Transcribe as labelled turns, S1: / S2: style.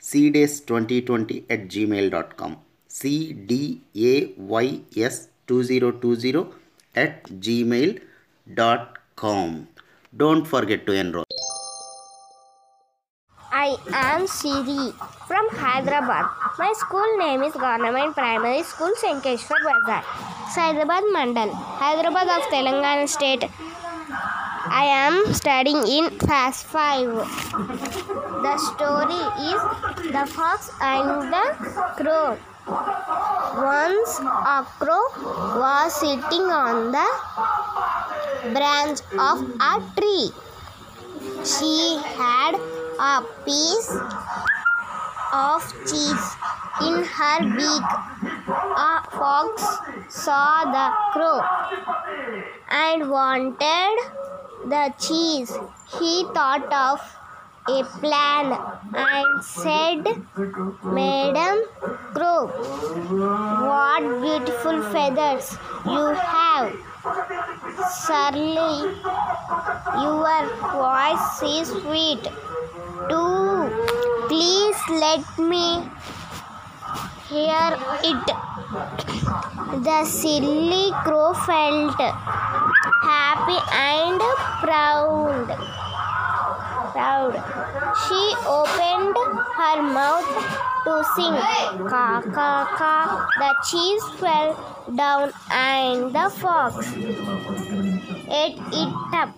S1: cdays2020 at gmail.com cdays2020 at gmail.com don't forget to enroll.
S2: I am Siri from Hyderabad. My school name is Government Primary School Shankeshwar Bazar, Hyderabad Mandal, Hyderabad of Telangana State. I am studying in class 5. The story is The Fox and the Crow. Once a crow was sitting on the branch of a tree. She had a piece of cheese in her beak. A fox saw the crow and wanted the cheese. He thought of a plan and said, Madam Crow, what beautiful feathers you have. Surely your voice is sweet too. Please let me hear it. The silly crow felt happy and proud. Proud. She opened her mouth to sing. Ka ka ka. The cheese fell down and the fox ate it up.